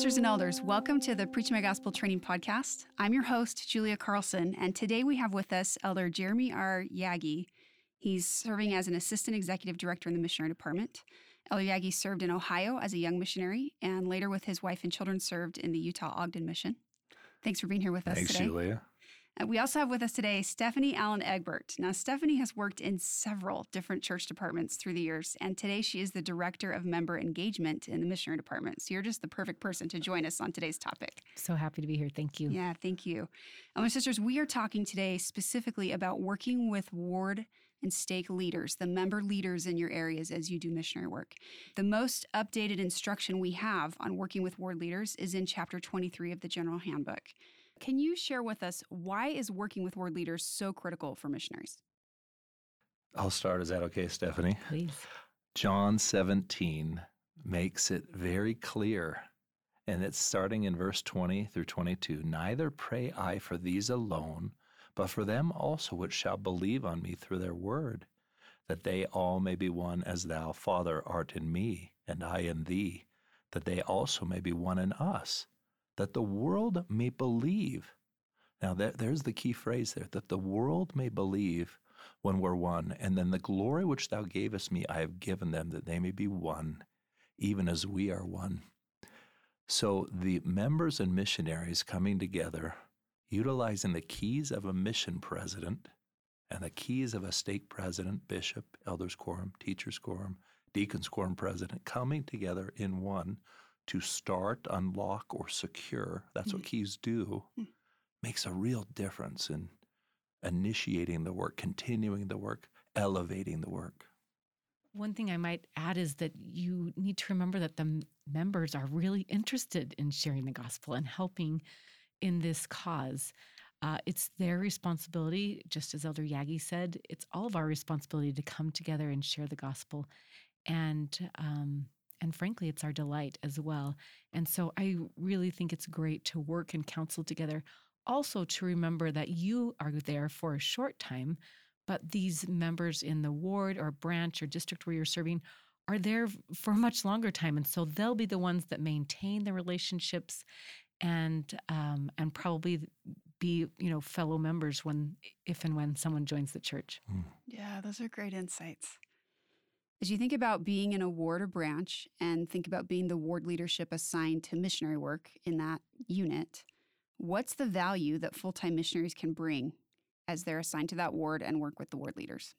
sisters and elders. Welcome to the Preach My Gospel Training Podcast. I'm your host, Julia Carlson, and today we have with us Elder Jeremy R. Jaggi. He's serving as an assistant executive director in the missionary department. Elder Jaggi served in Ohio as a young missionary and later with his wife and children served in the Utah Ogden Mission. Thanks for being here with us Thanks, today. Julia. Uh, we also have with us today Stephanie Allen Egbert. Now, Stephanie has worked in several different church departments through the years, and today she is the Director of Member Engagement in the Missionary Department. So you're just the perfect person to join us on today's topic. So happy to be here. Thank you. Yeah, thank you. And my sisters, we are talking today specifically about working with ward and stake leaders, the member leaders in your areas as you do missionary work. The most updated instruction we have on working with ward leaders is in chapter 23 of the General Handbook. Can you share with us why is working with ward leaders so critical for missionaries? I'll start. Is that okay, Stephanie? Please. John 17 makes it very clear, and it's starting in verse 20 through 22. Neither pray I for these alone, but for them also which shall believe on me through their word, that they all may be one as thou, Father, art in me, and I in thee, that they also may be one in us, that the world may believe. Now, there, there's the key phrase there that the world may believe when we're one. And then the glory which thou gavest me, I have given them, that they may be one, even as we are one. So the members and missionaries coming together, utilizing the keys of a mission president and the keys of a stake president, bishop, elders quorum, teachers quorum, deacons quorum president, coming together in one to start, unlock, or secure. That's what keys do. Mm. Makes a real difference in initiating the work, continuing the work, elevating the work. One thing I might add is that you need to remember that the m- members are really interested in sharing the gospel and helping in this cause. Uh, it's their responsibility, just as Elder Jaggi said, it's all of our responsibility to come together and share the gospel. And um, and frankly, it's our delight as well. And so I really think it's great to work and counsel together. Also, to remember that you are there for a short time, but these members in the ward or branch or district where you're serving are there for a much longer time. And so they'll be the ones that maintain the relationships and um, and probably be you know fellow members when if and when someone joins the church. Yeah, those are great insights. As you think about being in a ward or branch and think about being the ward leadership assigned to missionary work in that unit, what's the value that full time missionaries can bring as they're assigned to that ward and work with the ward leaders?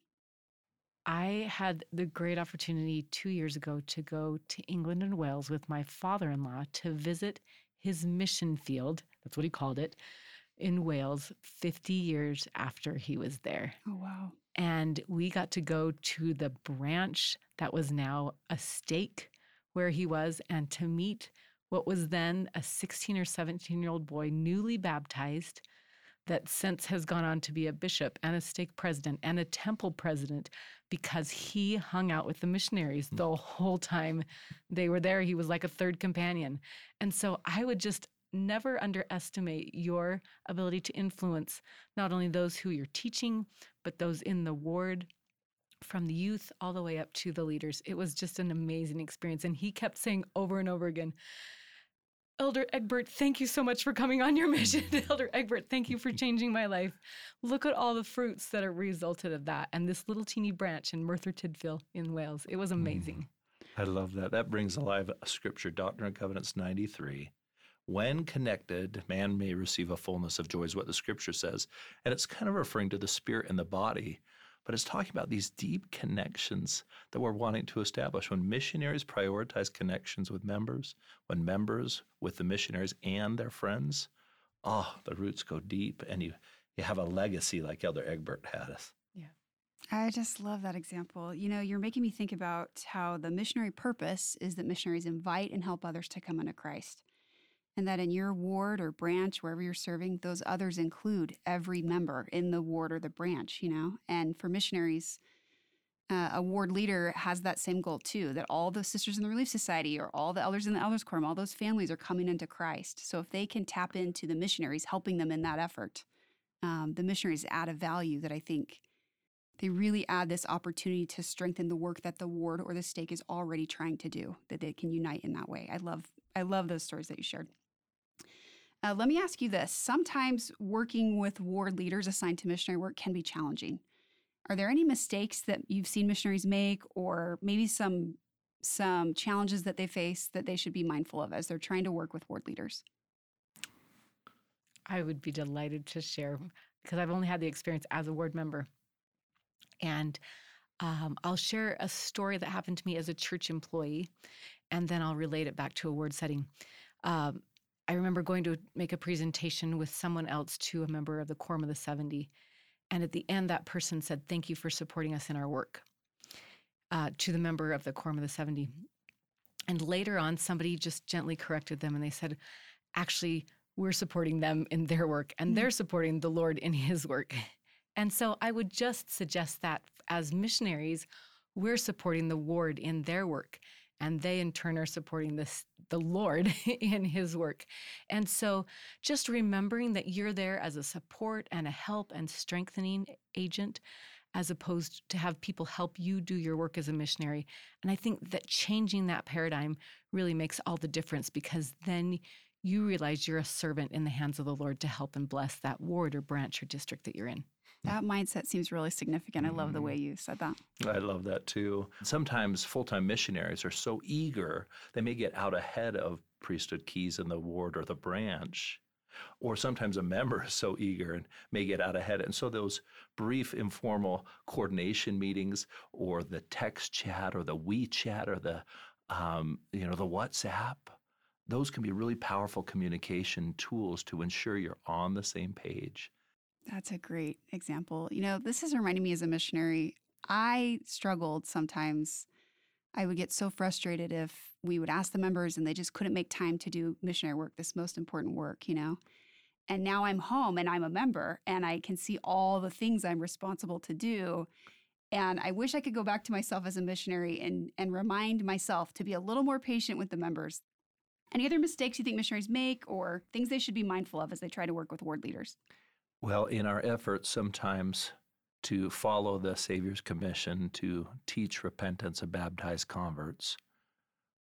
I had the great opportunity two years ago to go to England and Wales with my father in law to visit his mission field. That's what he called it in Wales 50 years after he was there. Oh, wow. And we got to go to the branch that was now a stake where he was and to meet what was then a 16 or 17 year old boy, newly baptized, that since has gone on to be a bishop and a stake president and a temple president because he hung out with the missionaries hmm. the whole time they were there. He was like a third companion. And so I would just never underestimate your ability to influence not only those who you're teaching, but those in the ward from the youth all the way up to the leaders. It was just an amazing experience. And he kept saying over and over again, Elder Egbert, thank you so much for coming on your mission. Elder Egbert, thank you for changing my life. Look at all the fruits that are resulted of that. And this little teeny branch in Merthyr Tydfil in Wales. It was mm-hmm. amazing. I love that. That brings alive a scripture, Doctrine and Covenants 93. When connected, man may receive a fullness of joy, is what the scripture says. And it's kind of referring to the spirit and the body, but it's talking about these deep connections that we're wanting to establish. When missionaries prioritize connections with members, when members with the missionaries and their friends, oh, the roots go deep and you, you have a legacy like Elder Egbert had us. Yeah. I just love that example. You know, you're making me think about how the missionary purpose is that missionaries invite and help others to come unto Christ. And that in your ward or branch, wherever you're serving, those others include every member in the ward or the branch, you know? And for missionaries, uh, a ward leader has that same goal too that all the sisters in the Relief Society or all the elders in the Elders Quorum, all those families are coming into Christ. So if they can tap into the missionaries, helping them in that effort, um, the missionaries add a value that I think They really add this opportunity to strengthen the work that the ward or the stake is already trying to do, that they can unite in that way. I love I love those stories that you shared. Uh, let me ask you this. Sometimes working with ward leaders assigned to missionary work can be challenging. Are there any mistakes that you've seen missionaries make or maybe some some challenges that they face that they should be mindful of as they're trying to work with ward leaders? I would be delighted to share because I've only had the experience as a ward member. And um, I'll share a story that happened to me as a church employee, and then I'll relate it back to a ward setting. Um, I remember going to make a presentation with someone else to a member of the Quorum of the 70. And at the end, that person said, Thank you for supporting us in our work uh, to the member of the Quorum of the 70. And later on, somebody just gently corrected them and they said, Actually, we're supporting them in their work and mm-hmm. they're supporting the Lord in his work. And so I would just suggest that as missionaries, we're supporting the ward in their work and they in turn are supporting this the lord in his work. And so just remembering that you're there as a support and a help and strengthening agent as opposed to have people help you do your work as a missionary. And i think that changing that paradigm really makes all the difference because then you realize you're a servant in the hands of the lord to help and bless that ward or branch or district that you're in that mindset seems really significant. I love the mm-hmm. way you said that. I love that too. Sometimes full time missionaries are so eager, they may get out ahead of priesthood keys in the ward or the branch. Or sometimes a member is so eager and may get out ahead. And so those brief informal coordination meetings or the text chat or the WeChat or the um, you know the WhatsApp, those can be really powerful communication tools to ensure you're on the same page that's a great example. You know, this is reminding me as a missionary, I struggled sometimes. I would get so frustrated if we would ask the members and they just couldn't make time to do missionary work, this most important work, you know? And now I'm home and I'm a member and I can see all the things I'm responsible to do. And I wish I could go back to myself as a missionary and, and remind myself to be a little more patient with the members. Any other mistakes you think missionaries make or things they should be mindful of as they try to work with ward leaders? Well, in our efforts sometimes to follow the Savior's commission to teach repentance and baptize converts,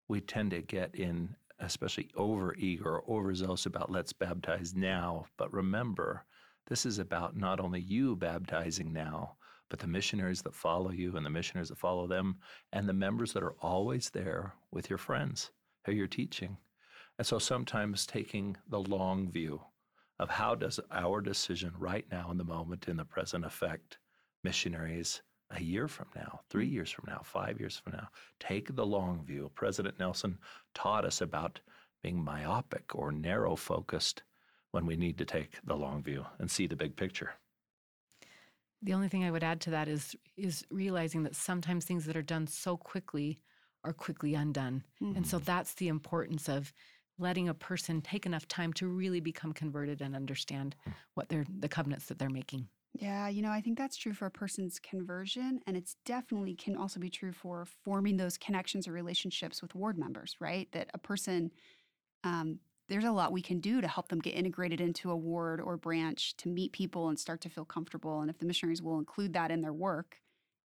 we tend to get in, especially over eager or overzealous about let's baptize now. But remember, this is about not only you baptizing now, but the missionaries that follow you and the missionaries that follow them, and the members that are always there with your friends who you're teaching. And so sometimes taking the long view of how does our decision right now in the moment in the present affect missionaries a year from now, three mm. years from now, five years from now. Take the long view. President Nelson taught us about being myopic or narrow focused when we need to take the long view and see the big picture. The only thing I would add to that is is realizing that sometimes things that are done so quickly are quickly undone. Mm-hmm. And so mm. that's the importance of letting a person take enough time to really become converted and understand hmm. what they're the covenants that they're making. Yeah, you know, I think that's true for a person's conversion, and it's definitely can also be true for forming those connections or relationships with ward members, right? That a person, um, there's a lot we can do to help them get integrated into a ward or branch to meet people and start to feel comfortable. And if the missionaries will include that in their work,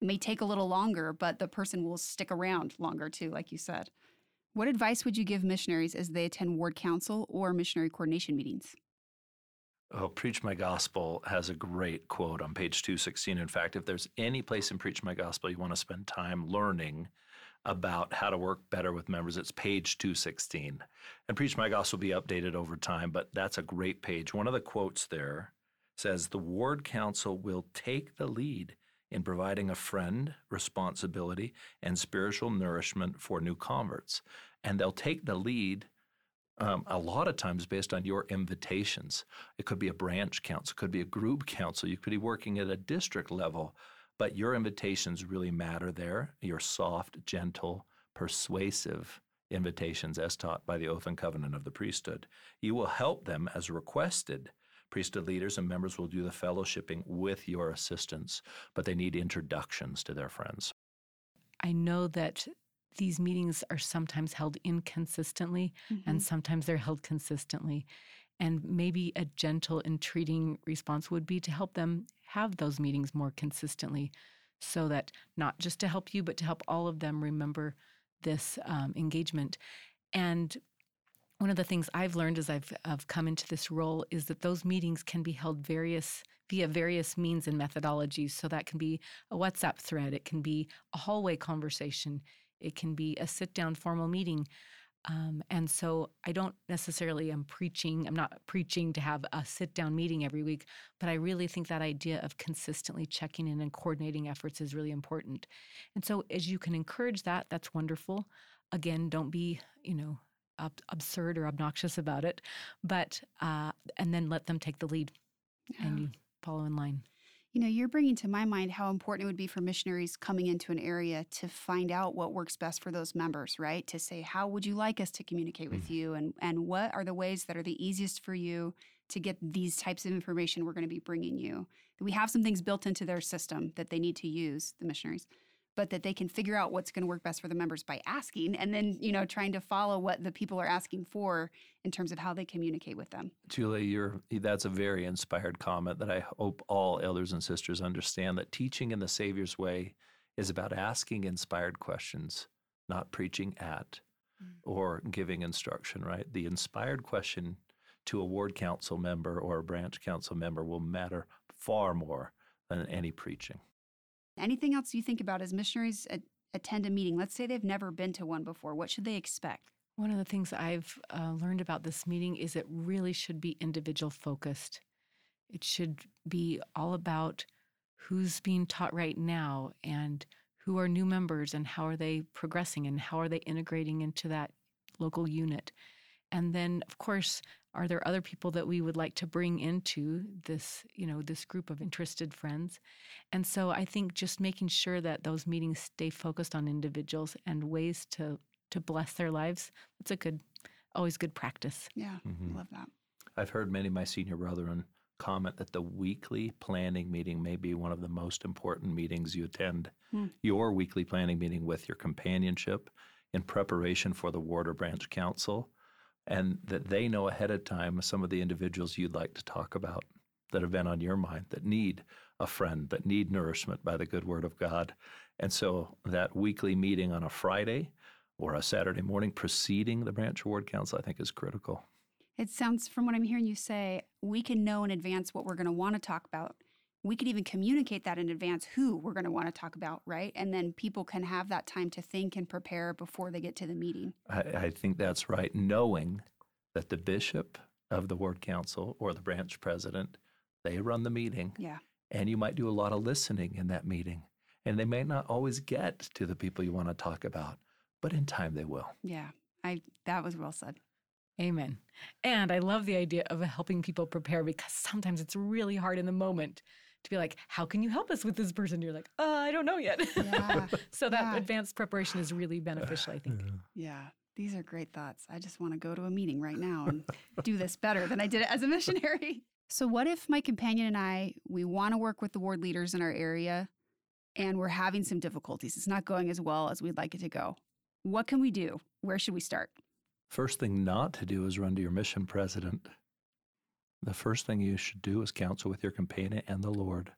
it may take a little longer, but the person will stick around longer too, like you said. What advice would you give missionaries as they attend ward council or missionary coordination meetings? Oh, Preach My Gospel has a great quote on page 216. In fact, if there's any place in Preach My Gospel you want to spend time learning about how to work better with members, it's page 216. And Preach My Gospel will be updated over time, but that's a great page. One of the quotes there says The Ward Council will take the lead in providing a friend, responsibility, and spiritual nourishment for new converts. And they'll take the lead um, a lot of times based on your invitations. It could be a branch council, it could be a group council, you could be working at a district level, but your invitations really matter there. Your soft, gentle, persuasive invitations as taught by the oath and covenant of the priesthood. You will help them as requested Priesthood leaders and members will do the fellowshipping with your assistance, but they need introductions to their friends. I know that these meetings are sometimes held inconsistently mm-hmm. and sometimes they're held consistently. And maybe a gentle, entreating response would be to help them have those meetings more consistently so that not just to help you, but to help all of them remember this um, engagement. And one of the things I've learned as I've, I've come into this role is that those meetings can be held various via various means and methodologies. So that can be a WhatsApp thread, it can be a hallway conversation, it can be a sit down formal meeting. Um, and so I don't necessarily am preaching, I'm not preaching to have a sit down meeting every week, but I really think that idea of consistently checking in and coordinating efforts is really important. And so as you can encourage that, that's wonderful. Again, don't be, you know, ab- absurd or obnoxious about it, but, uh, and then let them take the lead Yeah. and you follow in line. You know, you're bringing to my mind how important it would be for missionaries coming into an area to find out what works best for those members, right? To say, how would you like us to communicate with you? And, and what are the ways that are the easiest for you to get these types of information we're going to be bringing you? We have some things built into their system that they need to use, the missionaries, but that they can figure out what's going to work best for the members by asking and then, you know, trying to follow what the people are asking for in terms of how they communicate with them. Julie, you're, that's a very inspired comment that I hope all elders and sisters understand that teaching in the Savior's way is about asking inspired questions, not preaching at mm. or giving instruction, right? The inspired question to a ward council member or a branch council member will matter far more than any preaching. Anything else you think about as missionaries attend a meeting? Let's say they've never been to one before. What should they expect? One of the things I've uh, learned about this meeting is it really should be individual focused. It should be all about who's being taught right now and who are new members and how are they progressing and how are they integrating into that local unit. And then, of course, are there other people that we would like to bring into this, you know, this group of interested friends? And so I think just making sure that those meetings stay focused on individuals and ways to to bless their lives. That's a good, always good practice. Yeah, Mhm. I love that. I've heard many of my senior brethren comment that the weekly planning meeting may be one of the most important meetings you attend. Hmm. Your weekly planning meeting with your companionship in preparation for the ward or branch council, and that they know ahead of time some of the individuals you'd like to talk about that have been on your mind that need a friend, that need nourishment by the good word of God. And so that weekly meeting on a Friday or a Saturday morning preceding the branch or ward council, I think is critical. It sounds, from what I'm hearing you say, we can know in advance what we're going to want to talk about. We could even communicate that in advance who we're going to want to talk about, right? And then people can have that time to think and prepare before they get to the meeting. I, I think that's right. Knowing that the bishop of the ward council or the branch president, they run the meeting, Yeah. and you might do a lot of listening in that meeting. And they may not always get to the people you want to talk about, but in time they will. Yeah. I that was well said. Amen. And I love the idea of helping people prepare because sometimes it's really hard in the moment to be like, how can you help us with this person? You're like, uh, I don't know yet. Yeah, so that yeah. advanced preparation is really beneficial, I think. Yeah. These are great thoughts. I just want to go to a meeting right now and do this better than I did it as a missionary. So what if my companion and I we want to work with the ward leaders in our area and we're having some difficulties. It's not going as well as we'd like it to go. What can we do? Where should we start? First thing not to do is run to your mission president. The first thing you should do is counsel with your companion and the Lord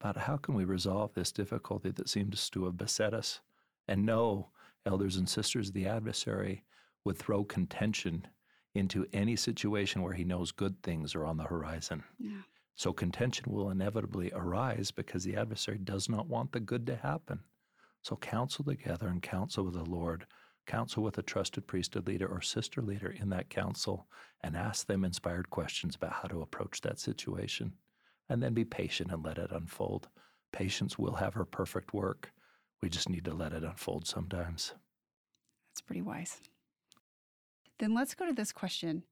about how can we resolve this difficulty that seems to have beset us. And know, elders and sisters, the adversary would throw contention into any situation where he knows good things are on the horizon. Yeah. So contention will inevitably arise because the adversary does not want the good to happen. So counsel together and counsel with the Lord, counsel with a trusted priesthood leader or sister leader in that council, and ask them inspired questions about how to approach that situation. And then be patient and let it unfold. Patience will have her perfect work. We just need to let it unfold sometimes. That's pretty wise. Then let's go to this question.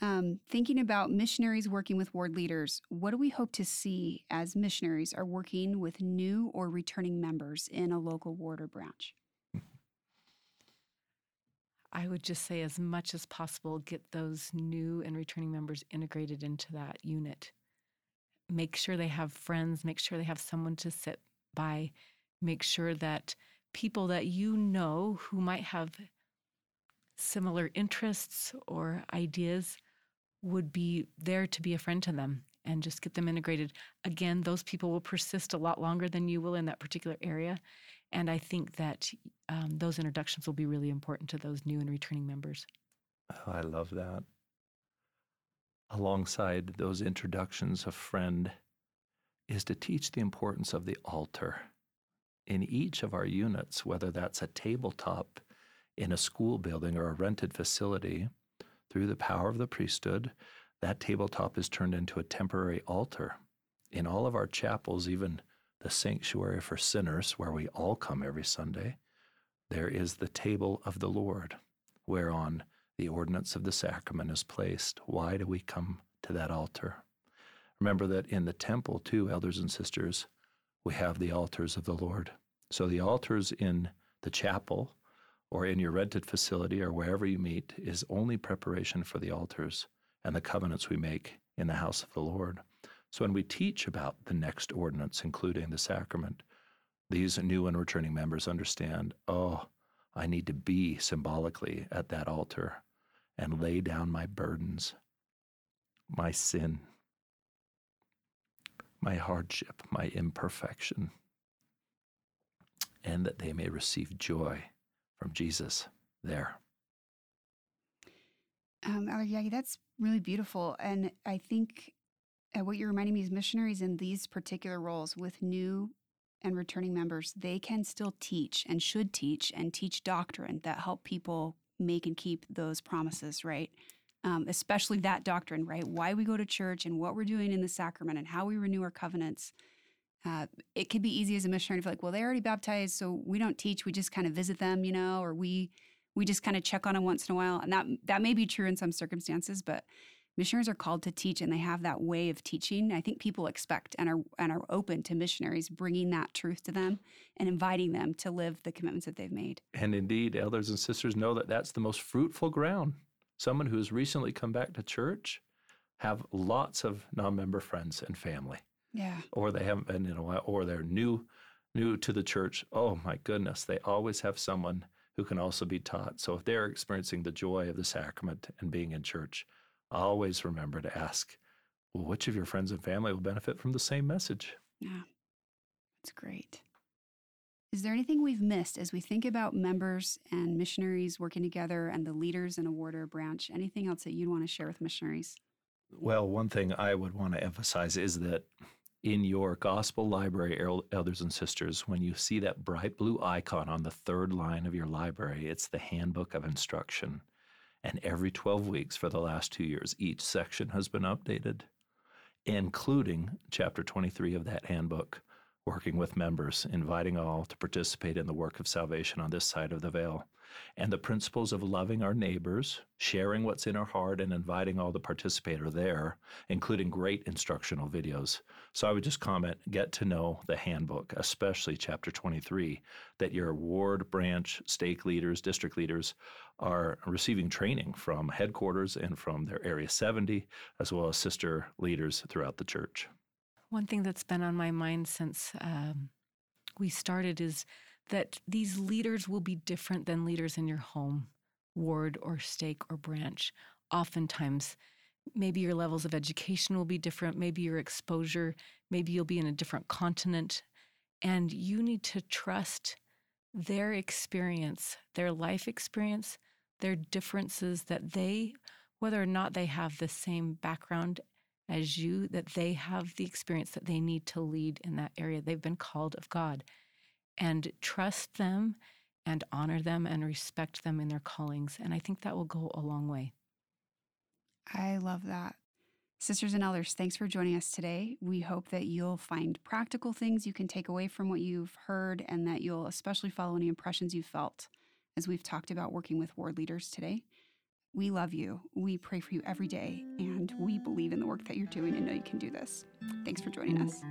Um, thinking about missionaries working with ward leaders, what do we hope to see as missionaries are working with new or returning members in a local ward or branch? I would just say, as much as possible, get those new and returning members integrated into that unit. Make sure they have friends, make sure they have someone to sit by, make sure that people that you know who might have similar interests or ideas would be there to be a friend to them and just get them integrated. Again, those people will persist a lot longer than you will in that particular area. And I think that um, those introductions will be really important to those new and returning members. Oh, I love that. Alongside those introductions, a friend is to teach the importance of the altar in each of our units, whether that's a tabletop in a school building or a rented facility, through the power of the priesthood, that tabletop is turned into a temporary altar. In all of our chapels, even the sanctuary for sinners, where we all come every Sunday, there is the table of the Lord, whereon the ordinance of the sacrament is placed. Why do we come to that altar? Remember that in the temple, too, elders and sisters, we have the altars of the Lord. So the altars in the chapel or in your rented facility or wherever you meet is only preparation for the altars and the covenants we make in the house of the Lord. So when we teach about the next ordinance, including the sacrament, these new and returning members understand oh, I need to be symbolically at that altar and lay down my burdens, my sin, my hardship, my imperfection, and that they may receive joy from Jesus there. Um, Jaggi, that's really beautiful. And I think what you're reminding me is missionaries in these particular roles with new and returning members, they can still teach and should teach and teach doctrine that help people make and keep those promises, right? Um, especially that doctrine, right? Why we go to church and what we're doing in the sacrament and how we renew our covenants. Uh, it could be easy as a missionary to feel like, well, they already baptized, so we don't teach. We just kind of visit them, you know, or we we just kind of check on them once in a while. And that that may be true in some circumstances, but missionaries are called to teach, and they have that way of teaching. I think people expect and are and are open to missionaries bringing that truth to them and inviting them to live the commitments that they've made. And indeed, elders and sisters know that that's the most fruitful ground. Someone who has recently come back to church have lots of non-member friends and family yeah. Or they haven't been in a while, or they're new, new to the church. Oh my goodness, they always have someone who can also be taught. So if they're experiencing the joy of the sacrament and being in church, always remember to ask, well, which of your friends and family will benefit from the same message? Yeah, that's great. Is there anything we've missed as we think about members and missionaries working together and the leaders in a ward or branch? Anything else that you'd want to share with missionaries? Well, one thing I would want to emphasize is that in your gospel library, elders and sisters, when you see that bright blue icon on the third line of your library, it's the handbook of instruction. And every 12 weeks for the last two years, each section has been updated, including chapter 23 of that handbook, working with members, inviting all to participate in the work of salvation on this side of the veil and the principles of loving our neighbors, sharing what's in our heart, and inviting all to participate are there, including great instructional videos. So I would just comment get to know the handbook, especially chapter 23, that your ward, branch, stake leaders, district leaders are receiving training from headquarters and from their Area 70, as well as sister leaders throughout the church. One thing that's been on my mind since um, we started is that these leaders will be different than leaders in your home, ward, or stake or branch. Oftentimes, maybe your levels of education will be different, maybe your exposure, maybe you'll be in a different continent. And you need to trust their experience, their life experience, their differences that they, whether or not they have the same background as you, that they have the experience that they need to lead in that area. They've been called of God and trust them and honor them and respect them in their callings. And I think that will go a long way. I love that. Sisters and elders, thanks for joining us today. We hope that you'll find practical things you can take away from what you've heard and that you'll especially follow any impressions you've felt as we've talked about working with ward leaders today. We love you. We pray for you every day, and we believe in the work that you're doing and know you can do this. Thanks for joining us.